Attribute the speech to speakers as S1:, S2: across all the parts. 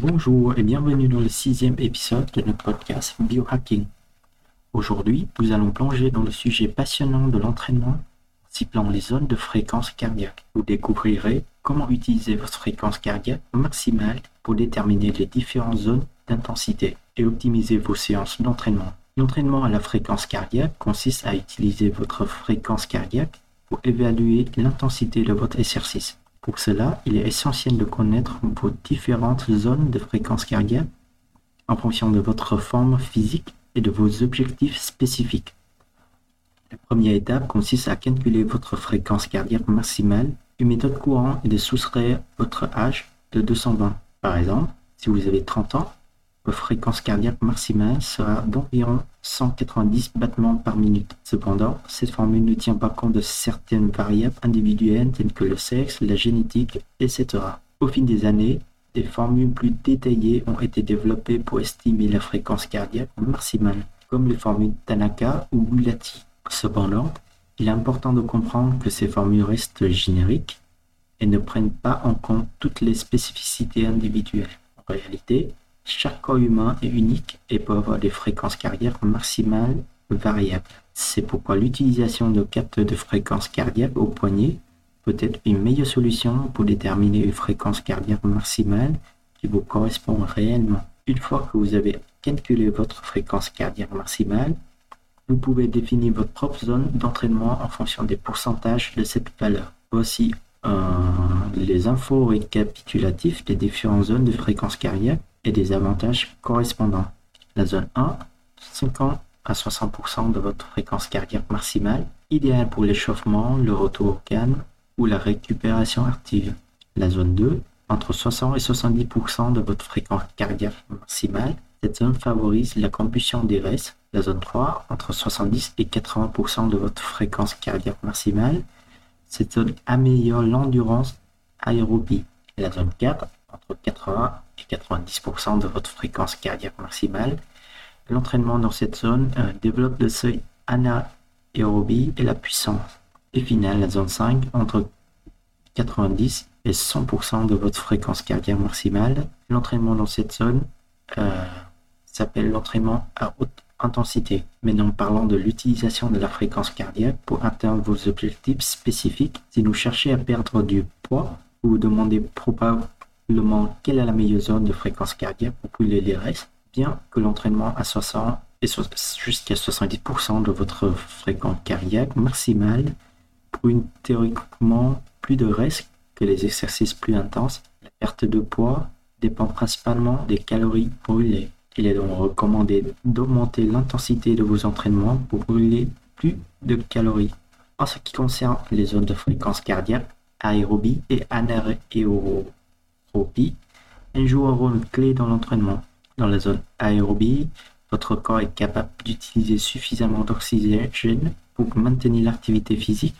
S1: Bonjour et bienvenue dans le sixième épisode de notre podcast Biohacking. Aujourd'hui, nous allons plonger dans le sujet passionnant de l'entraînement en ciblant les zones de fréquence cardiaque. Vous découvrirez comment utiliser votre fréquence cardiaque maximale pour déterminer les différentes zones d'intensité et optimiser vos séances d'entraînement. L'entraînement à la fréquence cardiaque consiste à utiliser votre fréquence cardiaque pour évaluer l'intensité de votre exercice. Pour cela, il est essentiel de connaître vos différentes zones de fréquence cardiaque en fonction de votre forme physique et de vos objectifs spécifiques. La première étape consiste à calculer votre fréquence cardiaque maximale. Une méthode courante est de soustraire votre âge de 220. Par exemple, si vous avez 30 ans, fréquence cardiaque maximale sera d'environ 190 battements par minute. Cependant, cette formule ne tient pas compte de certaines variables individuelles telles que le sexe, la génétique, etc. Au fil des années, des formules plus détaillées ont été développées pour estimer la fréquence cardiaque maximale, comme les formules Tanaka ou Gulati. Cependant, il est important de comprendre que ces formules restent génériques et ne prennent pas en compte toutes les spécificités individuelles. En réalité, chaque corps humain est unique et peut avoir des fréquences cardiaques maximales variables. C'est pourquoi l'utilisation de capteurs de fréquence cardiaque au poignet peut être une meilleure solution pour déterminer une fréquence cardiaque maximale qui vous correspond réellement. Une fois que vous avez calculé votre fréquence cardiaque maximale, vous pouvez définir votre propre zone d'entraînement en fonction des pourcentages de cette valeur. Voici euh, les infos récapitulatifs des différentes zones de fréquence cardiaque et des avantages correspondants. La zone 1, 50 à 60% de votre fréquence cardiaque maximale, idéale pour l'échauffement, le retour au calme ou la récupération active. La zone 2, entre 60 et 70% de votre fréquence cardiaque maximale. Cette zone favorise la combustion des restes. La zone 3, entre 70 et 80% de votre fréquence cardiaque maximale. Cette zone améliore l'endurance aérobie. La zone 4, entre 80 et 90% de votre fréquence cardiaque maximale. L'entraînement dans cette zone euh, développe le seuil anaérobie et la puissance. Et final, la zone 5, entre 90 et 100% de votre fréquence cardiaque maximale. L'entraînement dans cette zone euh, s'appelle l'entraînement à haute intensité. Maintenant, parlons de l'utilisation de la fréquence cardiaque pour atteindre vos objectifs spécifiques. Si vous cherchez à perdre du poids, vous vous demandez probablement quelle est la meilleure zone de fréquence cardiaque pour brûler les restes, bien que l'entraînement à 60 et jusqu'à 70% de votre fréquence cardiaque maximale brûle théoriquement plus de restes que les exercices plus intenses. La perte de poids dépend principalement des calories brûlées. Il est donc recommandé d'augmenter l'intensité de vos entraînements pour brûler plus de calories. En ce qui concerne les zones de fréquence cardiaque, aérobie et anaérobie, elle joue un rôle clé dans l'entraînement. Dans la zone aérobie, votre corps est capable d'utiliser suffisamment d'oxygène pour maintenir l'activité physique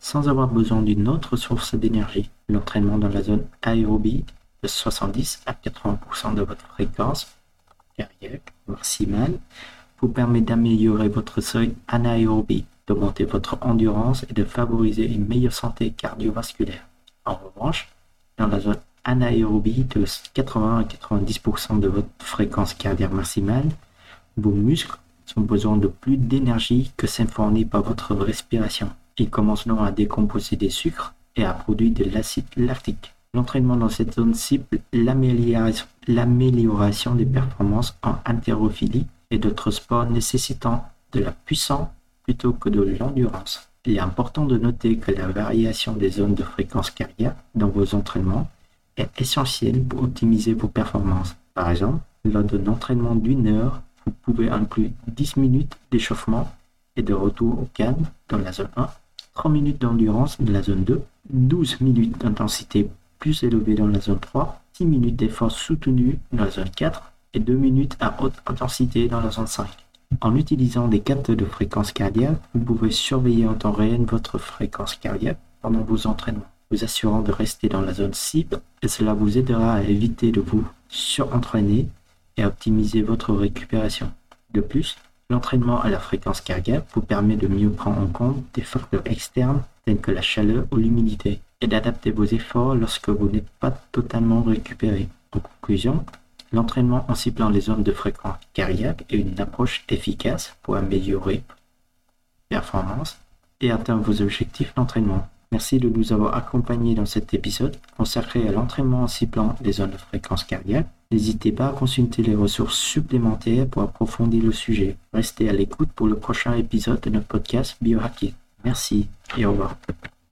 S1: sans avoir besoin d'une autre source d'énergie. L'entraînement dans la zone aérobie de 70 à 80% de votre fréquence cardiaque maximale vous permet d'améliorer votre seuil anaérobie, d'augmenter votre endurance et de favoriser une meilleure santé cardiovasculaire. En revanche, dans la zone anaérobie de 80 à 90% de votre fréquence cardiaque maximale, vos muscles ont besoin de plus d'énergie que celle fournie par votre respiration. Ils commencent donc à décomposer des sucres et à produire de l'acide lactique. L'entraînement dans cette zone cible l'amélioration des performances en haltérophilie et d'autres sports nécessitant de la puissance plutôt que de l'endurance. Il est important de noter que la variation des zones de fréquence cardiaque dans vos entraînements est essentiel pour optimiser vos performances. Par exemple, lors d'un entraînement d'une heure, vous pouvez inclure 10 minutes d'échauffement et de retour au calme dans la zone 1, 3 minutes d'endurance dans la zone 2, 12 minutes d'intensité plus élevée dans la zone 3, 6 minutes d'effort soutenu dans la zone 4 et 2 minutes à haute intensité dans la zone 5. En utilisant des capteurs de fréquence cardiaque, vous pouvez surveiller en temps réel votre fréquence cardiaque pendant vos entraînements vous assurant de rester dans la zone cible et cela vous aidera à éviter de vous surentraîner et à optimiser votre récupération. De plus, l'entraînement à la fréquence cardiaque vous permet de mieux prendre en compte des facteurs externes tels que la chaleur ou l'humidité et d'adapter vos efforts lorsque vous n'êtes pas totalement récupéré. En conclusion, l'entraînement en ciblant les zones de fréquence cardiaque est une approche efficace pour améliorer performance et atteindre vos objectifs d'entraînement. Merci de nous avoir accompagnés dans cet épisode consacré à l'entraînement en ciblant les zones de fréquence cardiaque. N'hésitez pas à consulter les ressources supplémentaires pour approfondir le sujet. Restez à l'écoute pour le prochain épisode de notre podcast Biohacking. Merci et au revoir.